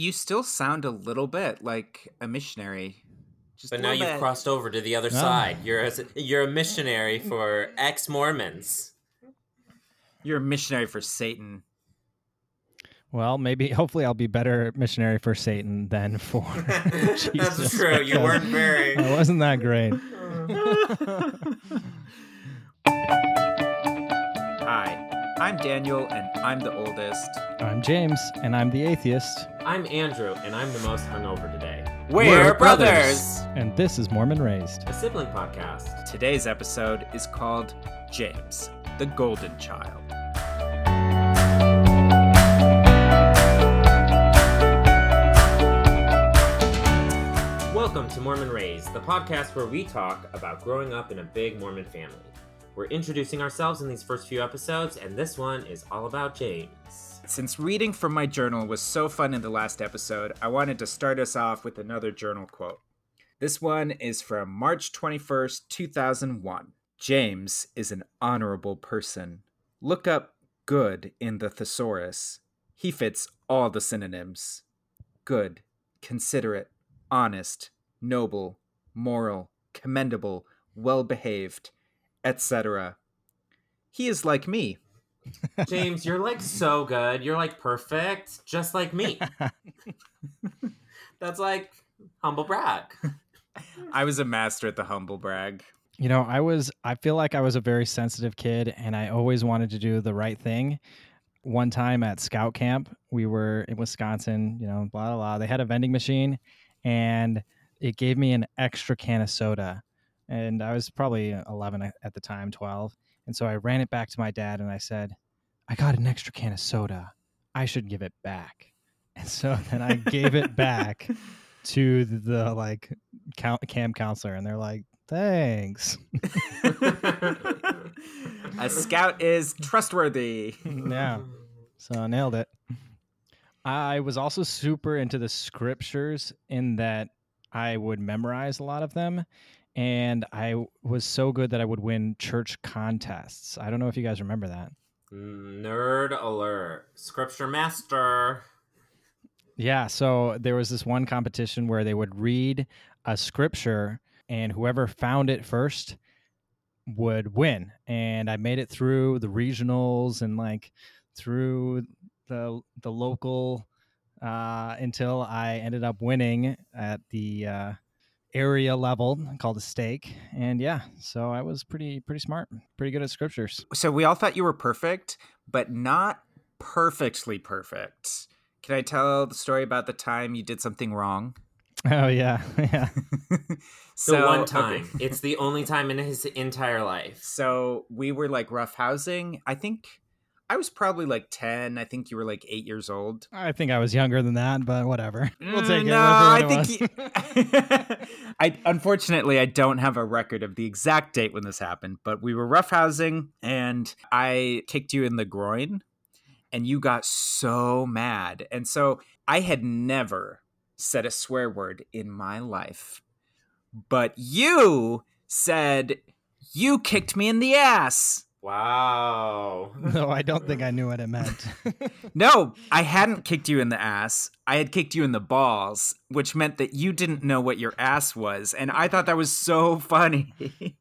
You still sound a little bit like a missionary. Just But now you've bit. crossed over to the other Oh. side. You're a, you're a missionary for ex Mormons. You're a missionary for Satan. Well, maybe hopefully I'll be better missionary for Satan than for Jesus. That's true. You weren't very. I wasn't that great. Hi, I'm Daniel, and I'm the oldest. I'm James, and I'm the atheist, I'm Andrew, and I'm the most hungover today. We're brothers. and this is Mormon Raised. A sibling podcast. Today's episode is called James, the Golden Child. Welcome to Mormon Raised, the podcast where we talk about growing up in a big Mormon family. We're introducing ourselves in these first few episodes, and this one is all about James. Since reading from my journal was so fun in the last episode, I wanted to start us off with another journal quote. This one is from March 21st, 2001. James is an honorable person. Look up good in the thesaurus. He fits all the synonyms good, considerate, honest, noble, moral, commendable, well behaved, etc. He is like me. James, you're like so good. You're like perfect, just like me. That's like humble brag. I was a master at the humble brag. You know, I was, I feel like I was a very sensitive kid, and I always wanted to do the right thing. One time at scout camp, we were in Wisconsin, you know, blah, blah, blah. They had a vending machine, and it gave me an extra can of soda. And I was probably uh, 11 at the time, 12. And so I ran it back to my dad and I said, I got an extra can of soda. I should give it back. And so then I gave it back to the, the like count, camp counselor, and they're like, thanks. a scout is trustworthy. yeah. So I nailed it. I was also super into the scriptures in that I would memorize a lot of them. And I was so good that I would win church contests. I don't know if you guys remember that. Nerd alert. Scripture master. Yeah. So there was this one competition where they would read a scripture, and whoever found it first would win. And I made it through the regionals and like through the the local uh, until I ended up winning at the uh, area level called a stake. And yeah, so I was pretty pretty smart, pretty good at scriptures. So we all thought you were perfect, but not perfectly perfect. Can I tell the story about the time you did something wrong? Oh yeah, yeah. The so one okay. time. It's the only time in his entire life. So we were like rough housing. I think I was probably like 10. I think you were like eight years old. I think I was younger than that, but whatever. We'll Mm, take it. No, I think you- I unfortunately I don't have a record of the exact date when this happened, but we were roughhousing and I kicked you in the groin and you got so mad. And so I had never said a swear word in my life. But you said you kicked me in the ass. Wow. no, I don't think I knew what it meant. No, I hadn't kicked you in the ass. I had kicked you in the balls, which meant that you didn't know what your ass was. And I thought that was so funny.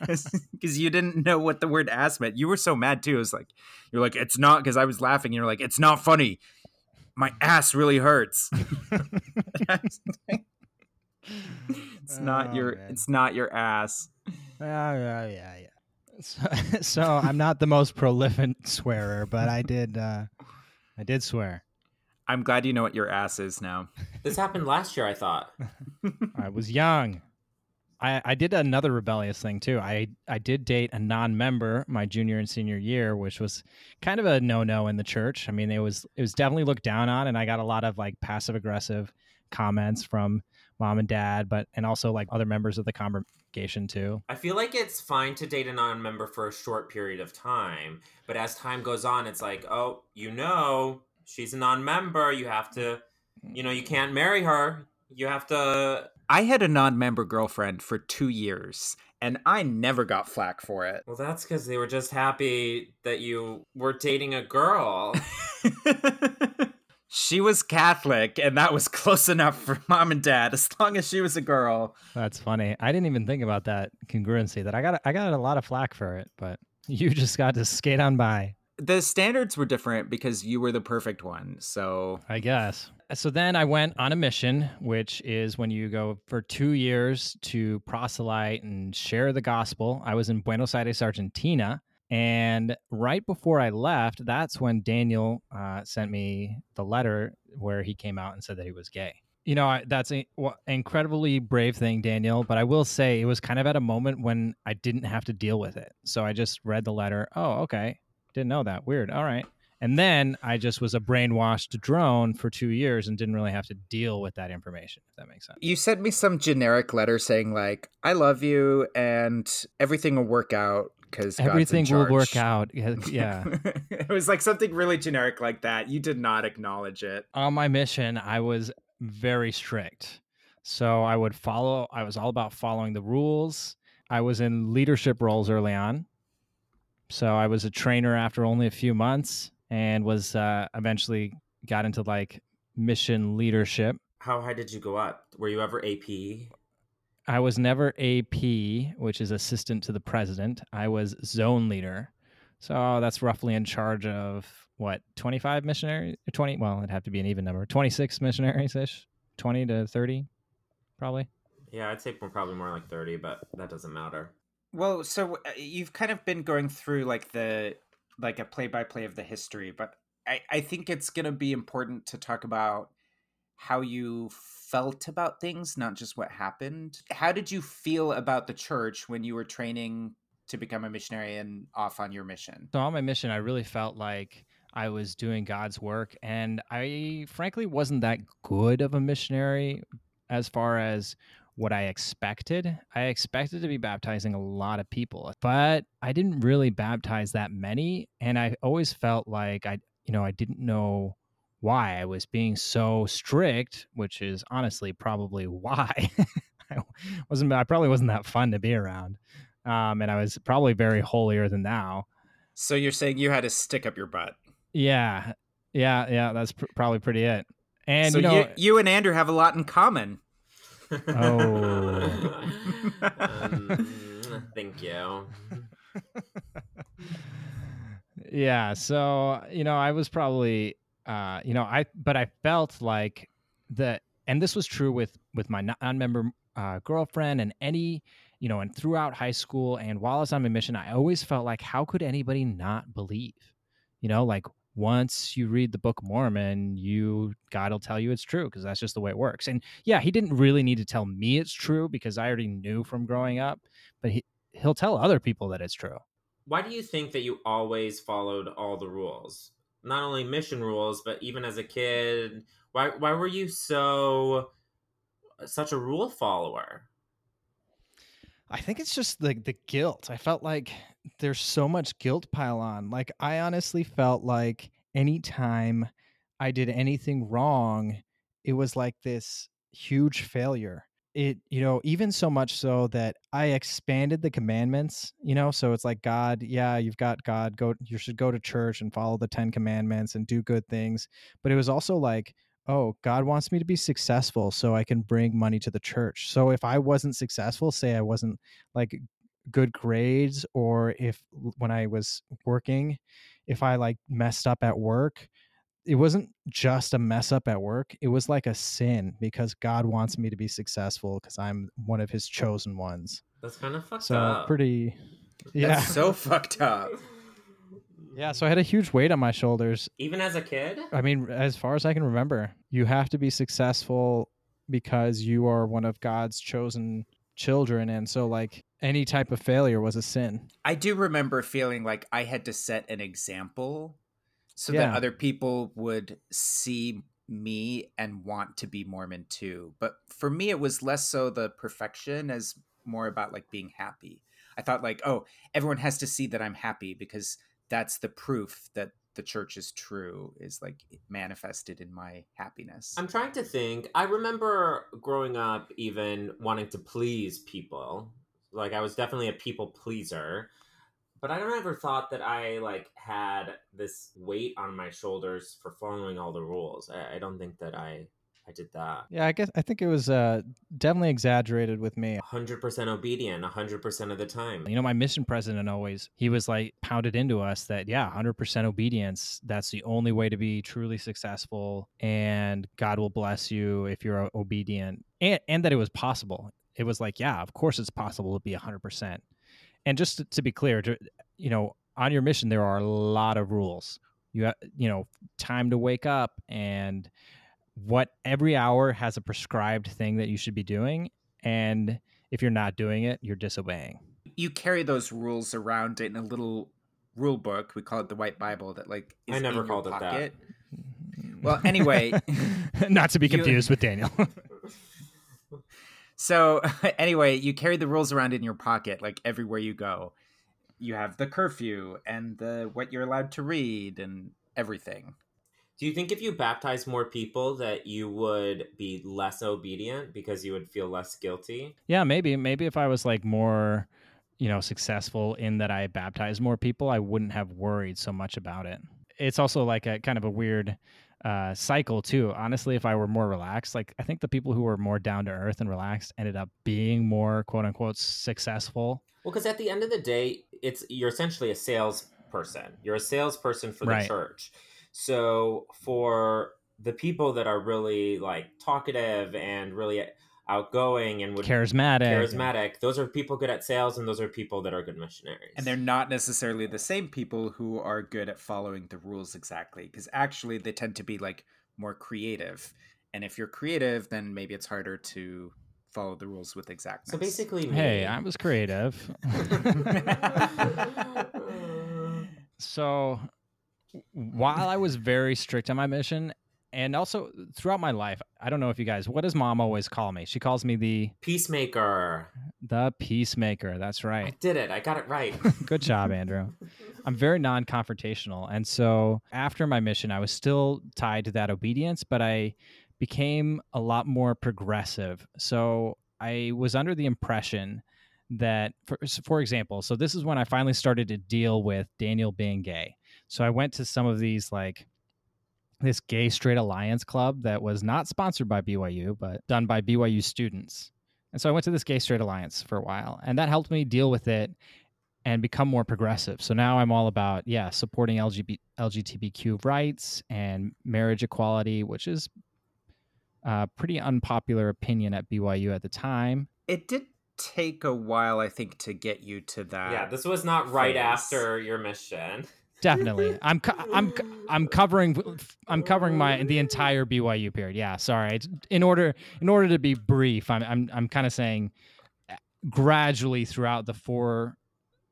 Because you didn't know what the word ass meant. You were so mad too. It was like, you're like, it's not, because I was laughing. You're like, it's not funny. My ass really hurts. it's not Oh, your, man. it's not your ass. Oh, yeah, yeah, yeah, yeah. So, so I'm not the most prolific swearer, but I did. Uh, I did swear. I'm glad you know what your ass is now. This happened last year, I thought. I was young. I, I did another rebellious thing too. I, I did date a non-member my junior and senior year, which was kind of a no-no in the church. I mean, it was it was definitely looked down on, and I got a lot of like passive aggressive comments from mom and dad, but and also like other members of the congregation too. I feel like it's fine to date a non member for a short period of time, but as time goes on, it's like, oh, you know, she's a non member. You have to, you know, you can't marry her. You have to. I had a non member girlfriend for two years, and I never got flack for it. Well, that's because they were just happy that you were dating a girl. she was Catholic, and that was close enough for mom and dad, as long as she was a girl. That's funny. I didn't even think about that congruency. That I got I got a lot of flack for it, but you just got to skate on by. The standards were different because you were the perfect one. So I guess. So then I went on a mission, which is when you go for two years to proselyte and share the gospel. I was in Buenos Aires, Argentina. And right before I left, that's when Daniel uh, sent me the letter where he came out and said that he was gay. You know, I, that's an incredibly brave thing, Daniel. But I will say it was kind of at a moment when I didn't have to deal with it. So I just read the letter. Oh, okay. Didn't know that. Weird. All right. And then I just was a brainwashed drone for two years and didn't really have to deal with that information, if that makes sense. You sent me some generic letter saying, like, I love you and everything will work out because everything will work out. Yeah. it was like something really generic like that. You did not acknowledge it. On my mission, I was very strict. So I would follow, I was all about following the rules. I was in leadership roles early on. So I was a trainer after only a few months and was uh, eventually got into like mission leadership. How high did you go up? Were you ever AP? I was never AP, which is assistant to the president. I was zone leader. So that's roughly in charge of what, 25 missionaries? 20, well, it'd have to be an even number. 26 missionaries ish, 20 to 30, probably. Yeah, I'd say probably more like 30, but that doesn't matter. Well, so uh, you've kind of been going through like the like a play by play of the history, but I, I think it's going to be important to talk about how you felt about things, not just what happened. How did you feel about the church when you were training to become a missionary and off on your mission? So, on my mission, I really felt like I was doing God's work, and I frankly wasn't that good of a missionary as far as what I expected. I expected to be baptizing a lot of people, but I didn't really baptize that many. And I always felt like I, you know, I didn't know why I was being so strict, which is honestly probably why I wasn't, I probably wasn't that fun to be around. Um, and I was probably very holier than thou. So you're saying you had to stick up your butt? Yeah. Yeah. Yeah. That's pr- probably pretty it. And so you, know, you, you and Andrew have a lot in common. Oh. um, thank you. yeah. So, you know, I was probably, uh, you know, I, but I felt like that, and this was true with, with my non member uh, girlfriend and any, you know, and throughout high school and while I was on my mission, I always felt like, how could anybody not believe? You know, like once you read the Book of Mormon, you God will tell you it's true because that's just the way it works. And yeah, he didn't really need to tell me it's true because I already knew from growing up, but he he'll tell other people that it's true. Why do you think that you always followed all the rules? Not only mission rules, but even as a kid, why why were you so such a rule follower? I think it's just the the guilt. I felt like there's so much guilt pile on. Like I honestly felt like anytime I did anything wrong, it was like this huge failure. It, you know, even so much so that I expanded the commandments, you know, so it's like God, yeah, you've got God, go you should go to church and follow the 10 commandments and do good things, but it was also like oh, God wants me to be successful so I can bring money to the church. So if I wasn't successful, say I wasn't like good grades, or if when I was working, if I like messed up at work, it wasn't just a mess up at work. It was like a sin because God wants me to be successful because I'm one of his chosen ones. That's kind of fucked so up. pretty, yeah. That's so fucked up. Yeah, so I had a huge weight on my shoulders. Even as a kid? I mean, as far as I can remember, you have to be successful because you are one of God's chosen children. And so, like, any type of failure was a sin. I do remember feeling like I had to set an example so Yeah. that other people would see me and want to be Mormon too. But for me, it was less so the perfection as more about like being happy. I thought, like, oh, everyone has to see that I'm happy because that's the proof that the church is true, is like manifested in my happiness. I'm trying to think. I remember growing up even wanting to please people. Like I was definitely a people pleaser. But I don't ever thought that I like had this weight on my shoulders for following all the rules. I, I don't think that I I did that. Yeah, I guess I think it was uh, definitely exaggerated with me. 100% obedient 100% of the time. You know, my mission president always he was like pounded into us that yeah, 100% obedience, that's the only way to be truly successful and God will bless you if you're obedient. And and that it was possible. It was like, yeah, of course it's possible to be 100%. And just to, to be clear, to, you know, on your mission there are a lot of rules. You have, you know, time to wake up and what every hour has a prescribed thing that you should be doing and if you're not doing it you're disobeying You carry those rules around in a little rule book. We call it the White Bible. That like is I never in your called it that. pocket. Well, anyway, not to be You- confused with daniel So anyway, you carry the rules around in your pocket, like everywhere you go. You have the curfew and the what you're allowed to read and everything. Do you think if you baptize more people that you would be less obedient because you would feel less guilty? yeah maybe maybe if i was like more you know successful in that i baptized more people i wouldn't have worried so much about it it's also like a kind of a weird uh, cycle too honestly if i were more relaxed like i think the people who were more down to earth and relaxed ended up being more quote unquote successful Well, because at the end of the day, it's you're essentially a salesperson. You're a salesperson for the Right. church. So for the people that are really like talkative and really outgoing and would charismatic charismatic, those are people good at sales, and those are people that are good missionaries. And they're not necessarily the same people who are good at following the rules exactly, because actually they tend to be like more creative. And if you're creative, then maybe it's harder to follow the rules with exactness. so basically, me. hey i was creative So while I was very strict on my mission, and also throughout my life, I don't know if you guys, what does mom always call me? She calls me the peacemaker. the peacemaker. That's right. I did it. I got it right. Good job, Andrew. I'm very non-confrontational, and so after my mission, I was still tied to that obedience, but I became a lot more progressive. So I was under the impression that, for, for example, so this is when I finally started to deal with Daniel being gay. So I went to some of these like this gay straight alliance club that was not sponsored by BYU, but done by BYU students. And so I went to this gay straight alliance for a while, and that helped me deal with it and become more progressive. So now I'm all about yeah, supporting LGBT, LGBTQ rights and marriage equality, which is a pretty unpopular opinion at BYU at the time. it did take a while, I think, to get you to that. yeah, this was not right phase. after your mission. Definitely, I'm co- I'm co- I'm covering I'm covering my the entire BYU period. Yeah, sorry. It's, in order in order to be brief, I'm I'm I'm kind of saying uh, gradually throughout the four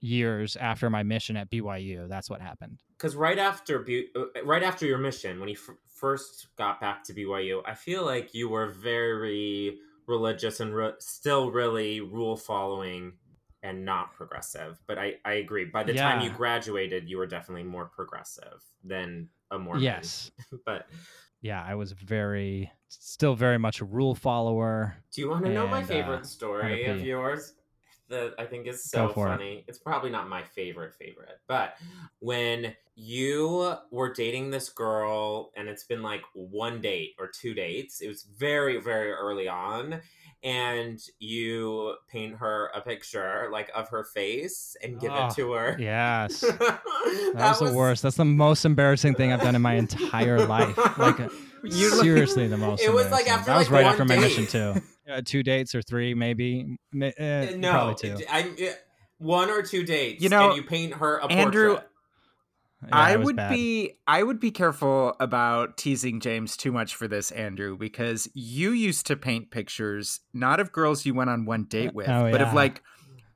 years after my mission at BYU, that's what happened. because right after Bu- uh, right after your mission when you f- first got back to BYU I feel like you were very religious and re- still really rule following and not progressive but I I agree by the time you graduated you were definitely more progressive than a Mormon Yes. but Yeah, I was very still very much a rule follower. do you want to know my uh, favorite story of yours that I think is so for it. funny. It's probably not my favorite favorite, but when you were dating this girl and it's been like one date or two dates, it was very very early on and you paint her a picture like of her face and give Oh, it ah, to her. Yes. that, That was the worst. That's the most embarrassing thing I've done in my entire life. Like You seriously, the most. It was, like, embarrassing. after, that was like, right one after my mission too. Uh, two dates or three, maybe. Ma- eh, no, probably two. I, it- one or two dates. You know, and you paint her a Andrew, portrait. Yeah, I would bad. be I would be careful about teasing James too much for this, Andrew, because you used to paint pictures not of girls you went on one date with, Oh, but of like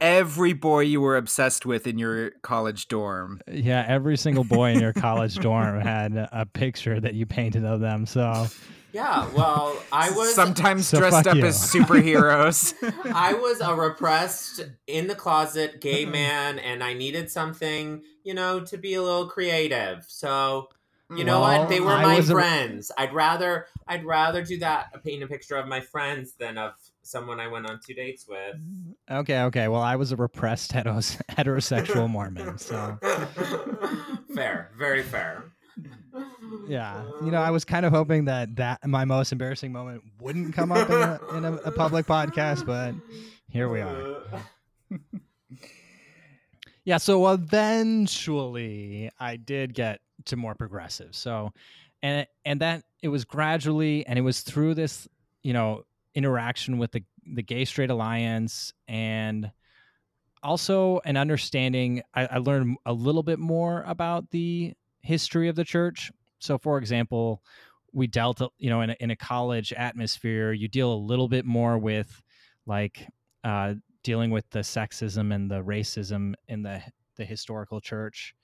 every boy you were obsessed with in your college dorm. Yeah, every single boy in your college dorm had a a picture that you painted of them. So Yeah, well, I was sometimes So dressed up you. as superheroes. I was a repressed in the closet gay man and I needed something, you know, to be a little creative. So You know what? They were my friends. I'd rather I'd rather do that paint a picture of my friends than of someone I went on two dates with. Okay, okay. Well, I was a repressed heteros- heterosexual Mormon, so fair, very fair. Yeah. You know, I was kind of hoping that that my most embarrassing moment wouldn't come up in a, in a, a public podcast, but here we are. Yeah, so eventually I did get to more progressive. So and and that it was gradually and it was through this, you know, interaction with the the gay straight alliance and also an understanding I, I learned a little bit more about the history of the church. So for example, we dealt you know in a, in a college atmosphere, you deal a little bit more with like uh dealing with the sexism and the racism in the the historical church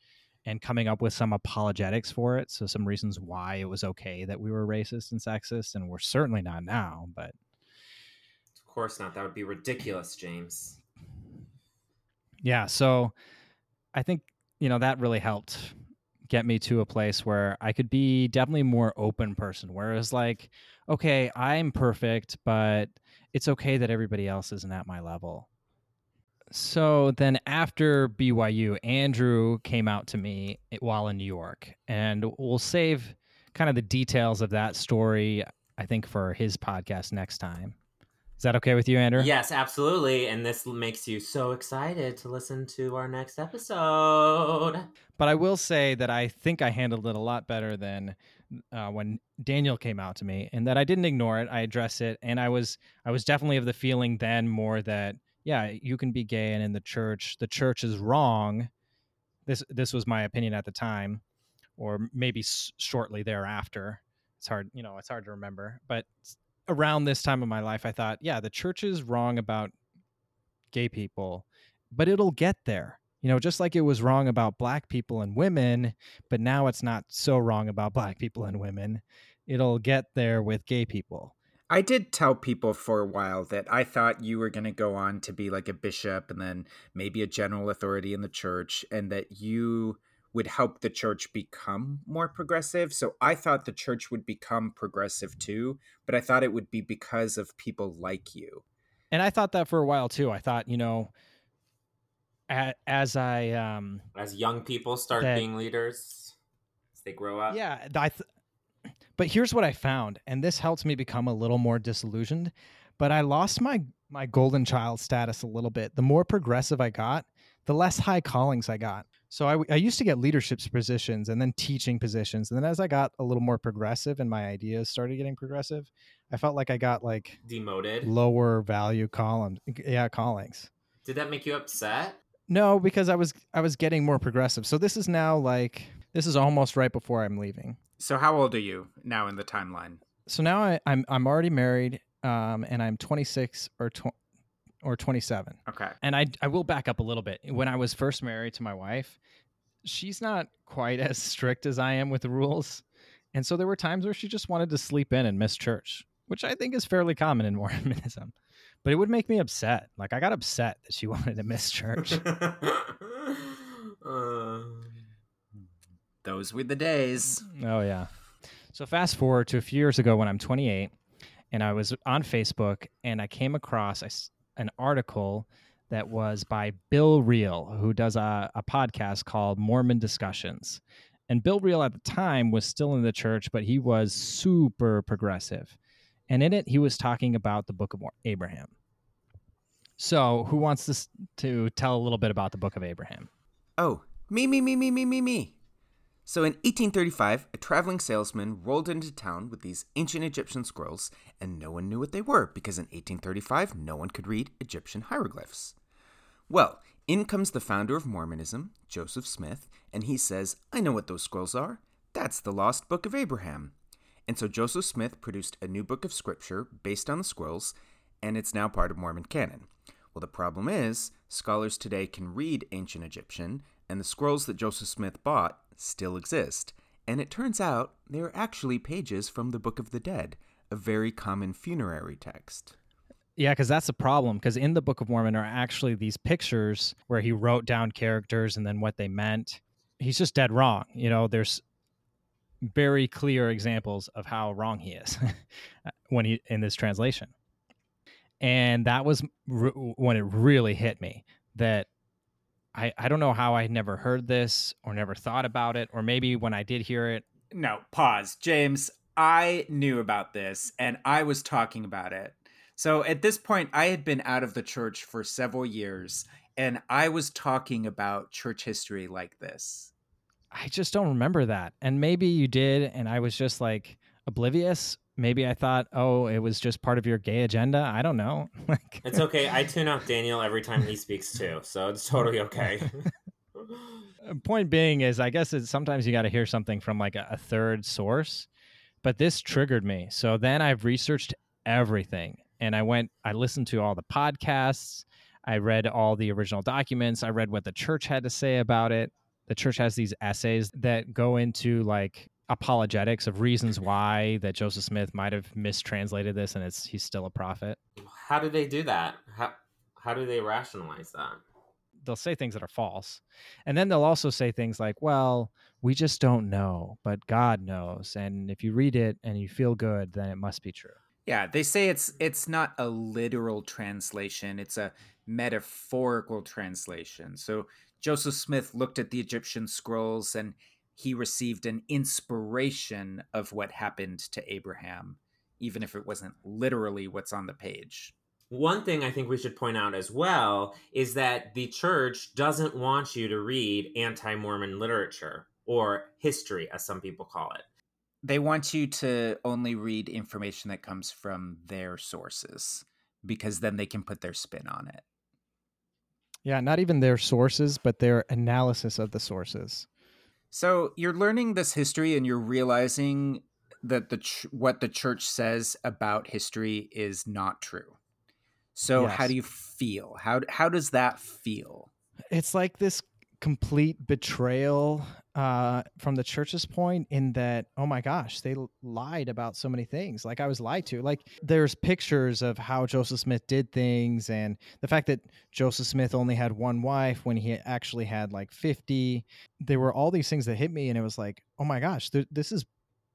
and coming up with some apologetics for it so some reasons why it was okay that we were racist and sexist and we're certainly not now but Of course not. That would be ridiculous, James. yeah so i think you know that really helped get me to a place where i could be definitely more open person whereas like okay i'm perfect but it's okay that everybody else isn't at my level. So then after byu andrew came out to me while in new york and we'll save kind of the details of that story i think for his podcast next time is that okay with you andrew Yes, absolutely. And this makes you so excited to listen to our next episode. But I will say that I think I handled it a lot better than uh, when Daniel came out to me, and that I didn't ignore it. I addressed it, and I was I was definitely of the feeling then more that yeah, you can be gay, and in the church, the church is wrong. This this was my opinion at the time, or maybe s- shortly thereafter. It's hard, you know, it's hard to remember. But around this time of my life, I thought, yeah, the church is wrong about gay people, but it'll get there. You know, just like it was wrong about black people and women, but now it's not so wrong about black people and women. It'll get there with gay people. I did tell people for a while that I thought you were going to go on to be like a bishop and then maybe a general authority in the church, and that you would help the church become more progressive. So I thought the church would become progressive too, but I thought it would be because of people like you. And I thought that for a while too. I thought, you know, as I um As young people start That- being leaders, as they grow up. Yeah, I th- but here's what I found, and this helps me become a little more disillusioned. But I lost my my golden child status a little bit. The more progressive I got, the less high callings I got. So I, I used to get leadership positions and then teaching positions, and then as I got a little more progressive and my ideas started getting progressive, I felt like I got like Demoted. lower value columns. Yeah, callings. Did that make you upset? No, because I was I was getting more progressive. So this is now like this is almost right before I'm leaving. So how old are you now in the timeline? so now I, I'm I'm already married, um, and I'm 26 or tw- or 27. Okay. And I I will back up a little bit. When I was first married to my wife, she's not quite as strict as I am with the rules, and so there were times where she just wanted to sleep in and miss church, which I think is fairly common in Mormonism. But it would make me upset. Like I got upset that she wanted to miss church. Uh, Those were the days. Oh yeah. So fast forward to a few years ago when I'm 28, and I was on Facebook and I came across s an article that was by Bill Reel, who does a, a podcast called Mormon Discussions. And Bill Reel at the time was still in the church, but he was super progressive. And in it, he was talking about the Book of Abraham. So, who wants to, to tell a little bit about the Book of Abraham? Oh, me, me, me, me, me, me, me. So in 1835, a traveling salesman rolled into town with these ancient Egyptian scrolls, and no one knew what they were because in 1835, no one could read Egyptian hieroglyphs. Well, in comes the founder of Mormonism, Joseph Smith, and he says, I know what those scrolls are. That's the lost book of Abraham. And so Joseph Smith produced a new book of scripture based on the scrolls, and it's now part of Mormon canon. Well, the problem is, scholars today can read ancient Egyptian, and the scrolls that Joseph Smith bought still exist. And it turns out they are actually pages from the Book of the Dead, a very common funerary text. Yeah, because that's the problem. Because in the Book of Mormon are actually these pictures where he wrote down characters and then what they meant. He's just dead wrong. You know, there's very clear examples of how wrong he is when he in this translation. And that was r- when it really hit me that I, I don't know how I never heard this or never thought about it, or maybe when I did hear it. No, pause. James, I knew about this and I was talking about it. So at this point, I had been out of the church for several years and I was talking about church history like this. I just don't remember that. And maybe you did, and I was just like oblivious. Maybe I thought, oh, it was just part of your gay agenda. I don't know. it's okay. I tune out Daniel every time he speaks too, so it's totally okay. Uh, point being is, I guess it's sometimes you got to hear something from like a, a third source, but this triggered me. So then I've researched everything, and I went, I listened to all the podcasts. I read all the original documents. I read what the church had to say about it. The church has these essays that go into like apologetics of reasons why that Joseph Smith might have mistranslated this and it's he's still a prophet. How do they do that? How how do they rationalize that? They'll say things that are false. And then they'll also say things like, well, we just don't know, but God knows. And if you read it and you feel good, then it must be true. Yeah, they say it's it's not a literal translation. It's a metaphorical translation. So Joseph Smith looked at the Egyptian scrolls and he received an inspiration of what happened to Abraham, even if it wasn't literally what's on the page. One thing I think we should point out as well is that the church doesn't want you to read anti Mormon literature or history, as some people call it. They want you to only read information that comes from their sources because then they can put their spin on it. Yeah, not even their sources, but their analysis of the sources. So you're learning this history and you're realizing that the ch- what the church says about history is not true. So yes. how do you feel? How how does that feel? It's like this complete betrayal uh, from the church's point in that oh my gosh they lied about so many things. Like i was lied to. Like there's pictures of how joseph smith did things and the fact that joseph smith only had one wife when he actually had like 50 there were all these things that hit me and it was like oh my gosh th- this is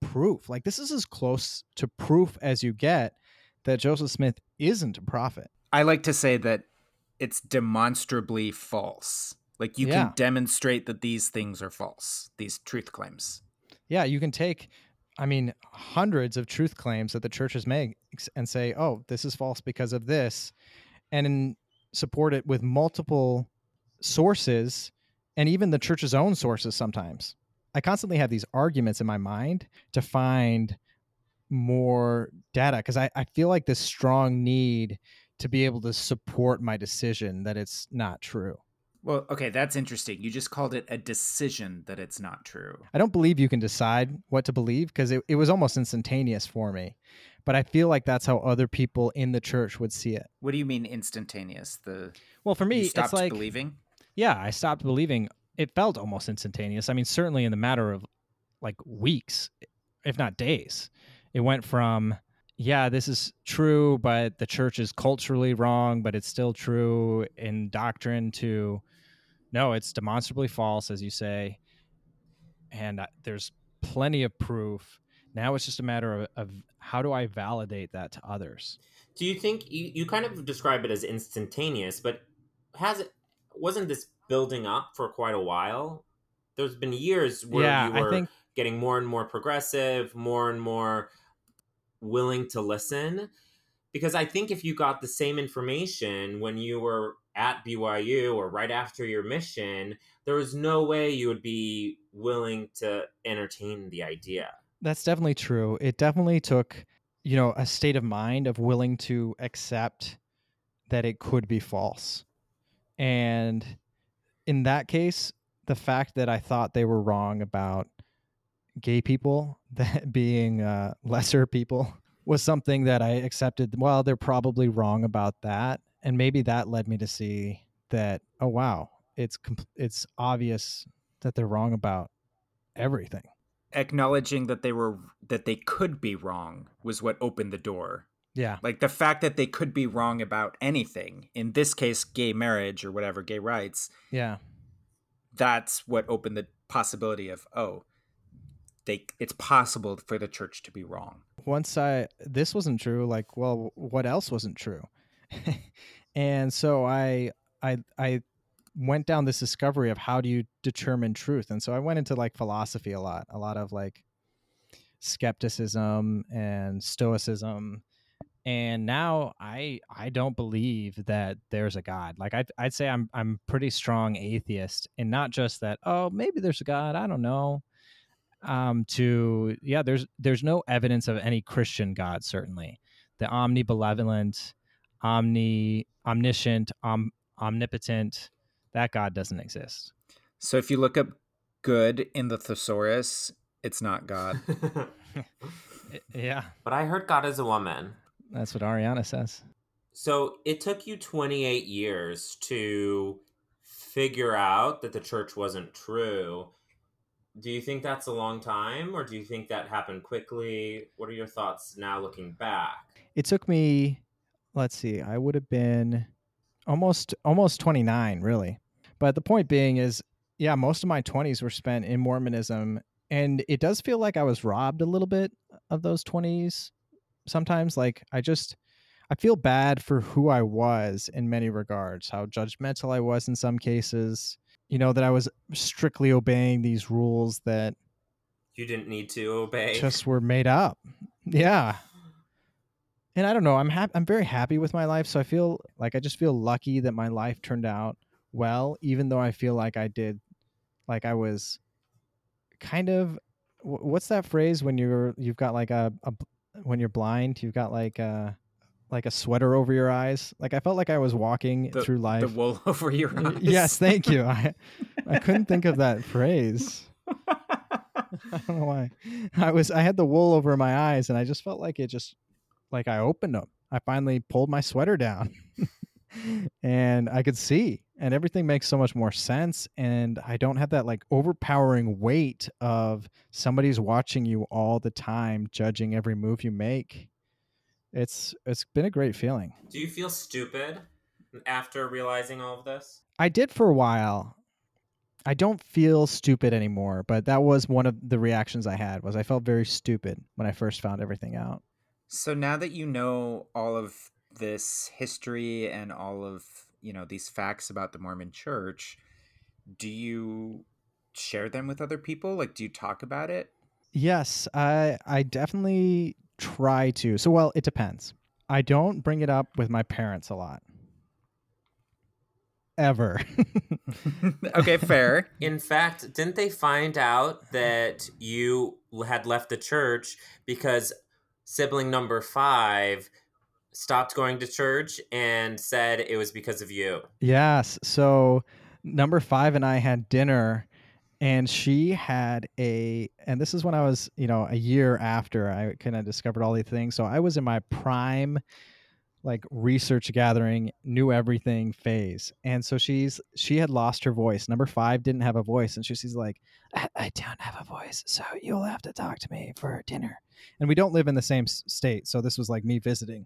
proof. Like this is as close to proof as you get that joseph smith isn't a prophet. I like to say that it's demonstrably false like you yeah. can demonstrate that these things are false, these truth claims. Yeah, you can take I mean hundreds of truth claims that the churches make and say, "Oh, this is false because of this." And support it with multiple sources and even the church's own sources sometimes. I constantly have these arguments in my mind to find more data because I, I feel like this strong need to be able to support my decision that it's not true. Well, okay, that's interesting. You just called it a decision that it's not true. I don't believe you can decide what to believe because it, it was almost instantaneous for me. But I feel like that's how other people in the church would see it. What do you mean instantaneous? The well, for me, it's like believing. Yeah, I stopped believing. It felt almost instantaneous. I mean, certainly in the matter of like weeks, if not days, it went from yeah, this is true, but the church is culturally wrong, but it's still true in doctrine to no, it's demonstrably false, as you say, and uh, there's plenty of proof. Now it's just a matter of, of, how do I validate that to others. Do you think you, you kind of describe it as instantaneous, but has it wasn't this building up for quite a while? There's been years where yeah, you were think... getting more and more progressive, more and more willing to listen. Because I think if you got the same information when you were at BYU or right after your mission, there was no way you would be willing to entertain the idea. That's definitely true. It definitely took, you know, a state of mind of willing to accept that it could be false. And in that case, the fact that I thought they were wrong about gay people that being uh, lesser people was something that I accepted. Well, they're probably wrong about that and maybe that led me to see that oh wow it's it's obvious that they're wrong about everything acknowledging that they were that they could be wrong was what opened the door yeah like the fact that they could be wrong about anything in this case gay marriage or whatever gay rights yeah that's what opened the possibility of oh they it's possible for the church to be wrong. Once I this wasn't true, like, well, what else wasn't true? and so I I I went down this discovery of how do you determine truth. And so I went into like philosophy a lot, a lot of like skepticism and stoicism. And now i i don't believe that there's a god. Like i'd, I'd say i'm i'm pretty strong atheist and not just that oh maybe there's a god i don't know. Um to yeah there's there's no evidence of any christian god certainly. The omnibenevolent omni omniscient om, omnipotent that god doesn't exist So if you look up good in the thesaurus, it's not God. yeah but I heard God is a woman. that's what ariana says So it took you 28 years to figure out that the church wasn't true. Do you think that's a long time, or do you think that happened quickly? What are your thoughts now looking back? it took me let's see i would have been almost almost 29 really but the point being is yeah most of my 20s were spent in mormonism and it does feel like i was robbed a little bit of those 20s sometimes like i just i feel bad for who i was in many regards how judgmental i was in some cases you know that i was strictly obeying these rules that You didn't need to obey. just were made up. Yeah. And I don't know, I'm happy I'm very happy with my life, so I feel like I just feel lucky that my life turned out well even though I feel like I did like I was kind of what's that phrase when you're you've got like a, a when you're blind, you've got like a like a sweater over your eyes. Like I felt like I was walking The- through life. The wool over your uh, eyes. yes, thank you. I I couldn't think of that phrase. I don't know why. I was I had the wool over my eyes and I just felt like it just like I opened them. I finally pulled my sweater down and I could see and everything makes so much more sense and I don't have that like overpowering weight of somebody's watching you all the time judging every move you make. It's it's been a great feeling. Do you feel stupid after realizing all of this? I did for a while. I don't feel stupid anymore, but that was one of the reactions I had was I felt very stupid when I first found everything out. So now that you know all of this history and all of, you know, these facts about the Mormon church, do you share them with other people? Like do you talk about it? Yes, I I definitely try to. So well, it depends. I don't bring it up with my parents a lot. Ever. okay, fair. In fact, didn't they find out that you had left the church because sibling number five stopped going to church and said it was because of you? Yes. So number five and I had dinner, and she had a, and this is when I was, you know, a year after I kind of discovered all these things. So I was in my prime, like research gathering, knew everything phase. And so she's, she had lost her voice. Number five didn't have a voice. And she, she's like, I, I don't have a voice. So you'll have to talk to me for dinner. And we don't live in the same state. So this was like me visiting.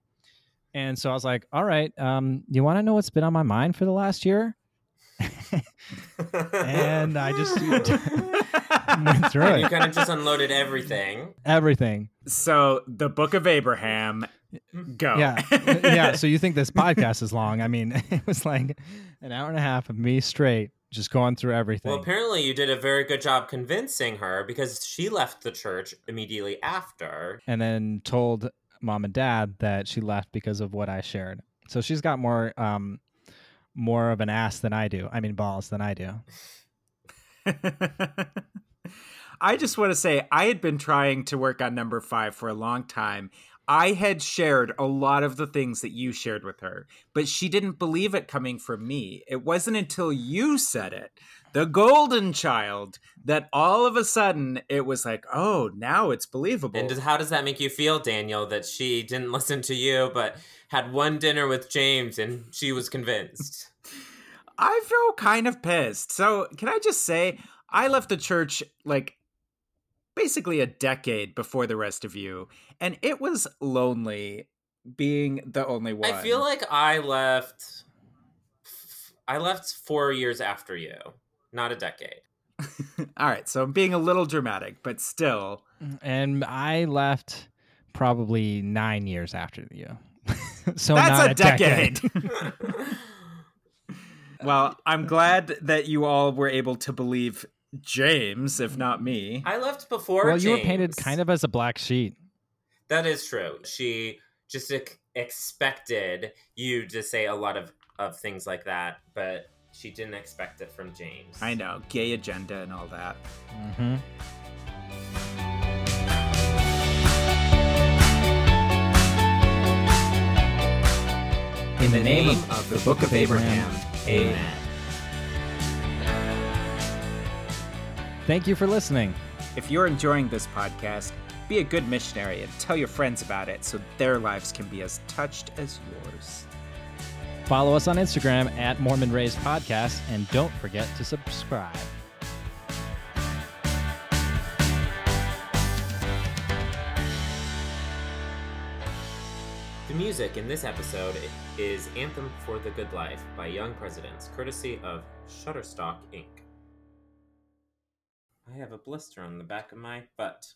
And so I was like, all right, um, you want to know what's been on my mind for the last year? And I just- Went through And you it. kind of just unloaded everything. Everything. so the book of Abraham, go. Yeah. yeah. So you think this podcast is long. I mean, it was like an hour and a half of me straight just going through everything. Well, apparently you did a very good job convincing her because she left the church immediately after. and then told mom and dad that she left because of what I shared. So she's got more um more of an ass than I do. I mean balls than I do. I just want to say I had been trying to work on number five for a long time. I had shared a lot of the things that you shared with her, but she didn't believe it coming from me. It wasn't until you said it, the golden child, that all of a sudden it was like, oh, now it's believable. And how does that make you feel, Daniel, that she didn't listen to you but had one dinner with James and she was convinced? I feel kind of pissed. So, can I just say, I left the church like basically a decade before the rest of you, and it was lonely being the only one. I feel like I left. I left four years after you, not a decade. All right, so I'm being a little dramatic, but still. Mm, and I left probably nine years after you. so That's not a a decade. decade. well, I'm glad that you all were able to believe James, if not me. I left before. well, you were painted kind of as a black sheet. That is true. She just ex- expected you to say a lot of, of things like that, but she didn't expect it from James. I know, gay agenda and all that. hmm In the name of the Book of Abraham, amen. Thank you for listening. If you're enjoying this podcast, be a good missionary and tell your friends about it so their lives can be as touched as yours. Follow us on Instagram at Mormon Raised Podcast and don't forget to subscribe. The music in this episode is Anthem for the Good Life by Young Presidents, courtesy of Shutterstock Inc. I have a blister on the back of my butt.